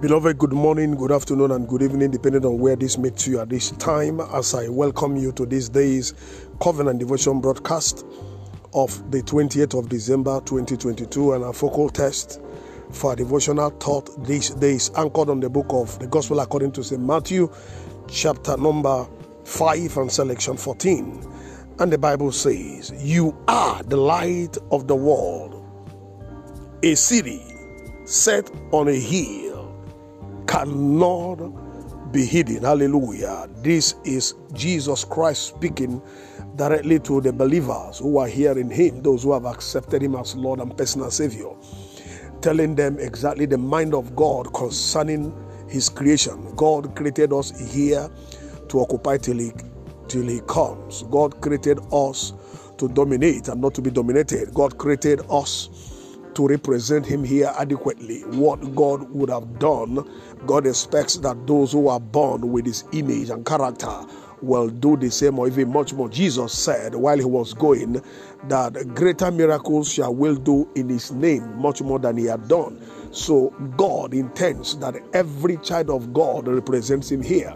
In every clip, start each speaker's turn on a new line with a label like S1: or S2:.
S1: Beloved, good morning, good afternoon, and good evening, depending on where this meets you at this time. As I welcome you to this day's Covenant Devotion broadcast of the 28th of December 2022, and our focal test for devotional thought these days, anchored on the book of the Gospel according to St. Matthew, chapter number 5 and selection 14. And the Bible says, You are the light of the world, a city set on a hill cannot be hidden. Hallelujah. This is Jesus Christ speaking directly to the believers who are here in Him, those who have accepted Him as Lord and personal Savior, telling them exactly the mind of God concerning His creation. God created us here to occupy till He, till he comes. God created us to dominate and not to be dominated. God created us to represent him here adequately. What God would have done, God expects that those who are born with his image and character will do the same or even much more. Jesus said while he was going that greater miracles shall will do in his name much more than he had done. So God intends that every child of God represents him here.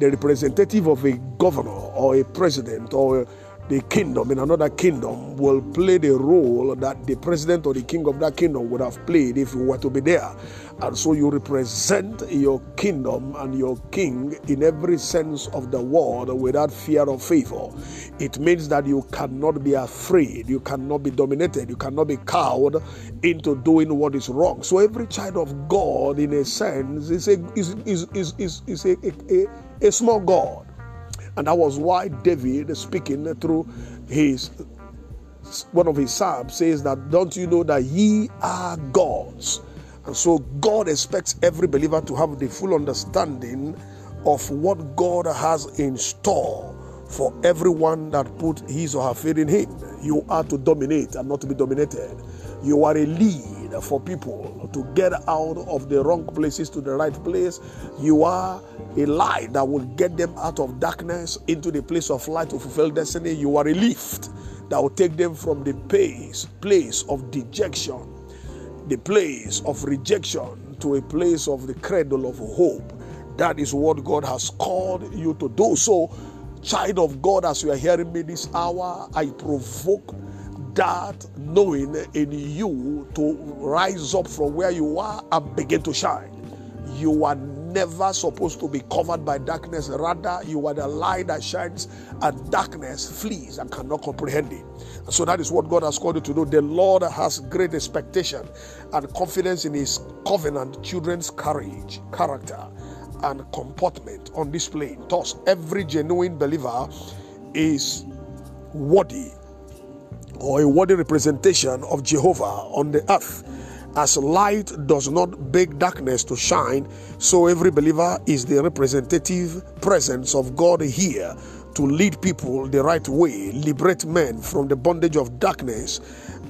S1: The representative of a governor or a president or a the kingdom in another kingdom will play the role that the president or the king of that kingdom would have played if he were to be there. And so you represent your kingdom and your king in every sense of the word without fear or favor. It means that you cannot be afraid, you cannot be dominated, you cannot be cowed into doing what is wrong. So every child of God, in a sense, is a is is is, is, is a, a, a small God and that was why David, speaking through his one of his psalms, says that don't you know that ye are gods? And so God expects every believer to have the full understanding of what God has in store for everyone that put his or her faith in him. You are to dominate and not to be dominated. You are a lead for people to get out of the wrong places to the right place. You are a light that will get them out of darkness into the place of light to fulfill destiny. You are a lift that will take them from the place, place of dejection, the place of rejection, to a place of the cradle of hope. That is what God has called you to do. So, child of God, as you are hearing me this hour, I provoke that knowing in you to rise up from where you are and begin to shine. You are never supposed to be covered by darkness. Rather, you are the light that shines, and darkness flees and cannot comprehend it. So that is what God has called you to do. The Lord has great expectation and confidence in His covenant children's courage, character, and comportment on this plane. Thus, every genuine believer is worthy or a worthy representation of Jehovah on the earth. As light does not beg darkness to shine, so every believer is the representative presence of God here to lead people the right way, liberate men from the bondage of darkness,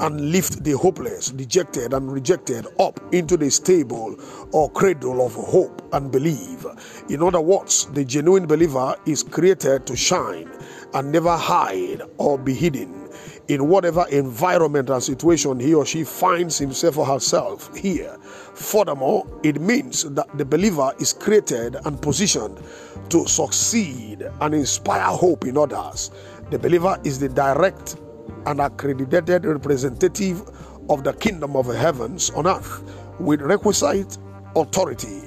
S1: and lift the hopeless, dejected, and rejected up into the stable or cradle of hope and believe. In other words, the genuine believer is created to shine and never hide or be hidden in whatever environment and situation he or she finds himself or herself here. Furthermore, it means that the believer is created and positioned to succeed and inspire hope in others. The believer is the direct and accredited representative of the kingdom of heavens on earth with requisite authority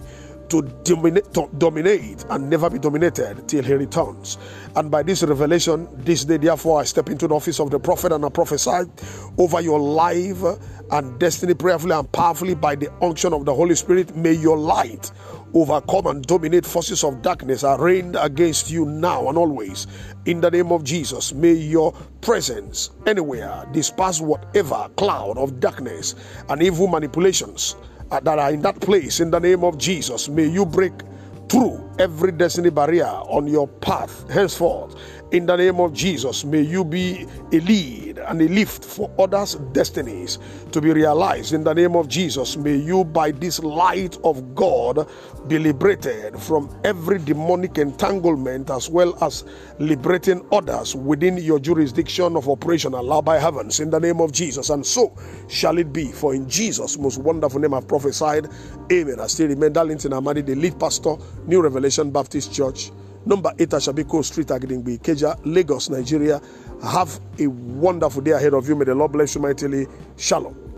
S1: to dominate, to dominate and never be dominated till he returns. And by this revelation, this day, therefore, I step into the office of the prophet and I prophesy over your life and destiny prayerfully and powerfully by the unction of the Holy Spirit. May your light overcome and dominate forces of darkness arraigned against you now and always. In the name of Jesus, may your presence anywhere disperse whatever cloud of darkness and evil manipulations Uh, that are in that place in the name of Jesus. May you break through every destiny barrier on your path henceforth In the name of Jesus, may you be a lead and a lift for others' destinies to be realized. In the name of Jesus, may you, by this light of God, be liberated from every demonic entanglement as well as liberating others within your jurisdiction of operation allowed by heavens. In the name of Jesus, and so shall it be. For in Jesus' most wonderful name I've prophesied. Amen. I still remain Darlington Amadi, the lead pastor, New Revelation Baptist Church number 8 Ashabiko Street, Agidingbi, Ikeja, Lagos, Nigeria. Have a wonderful day ahead of you. May the Lord bless you mightily. Shalom.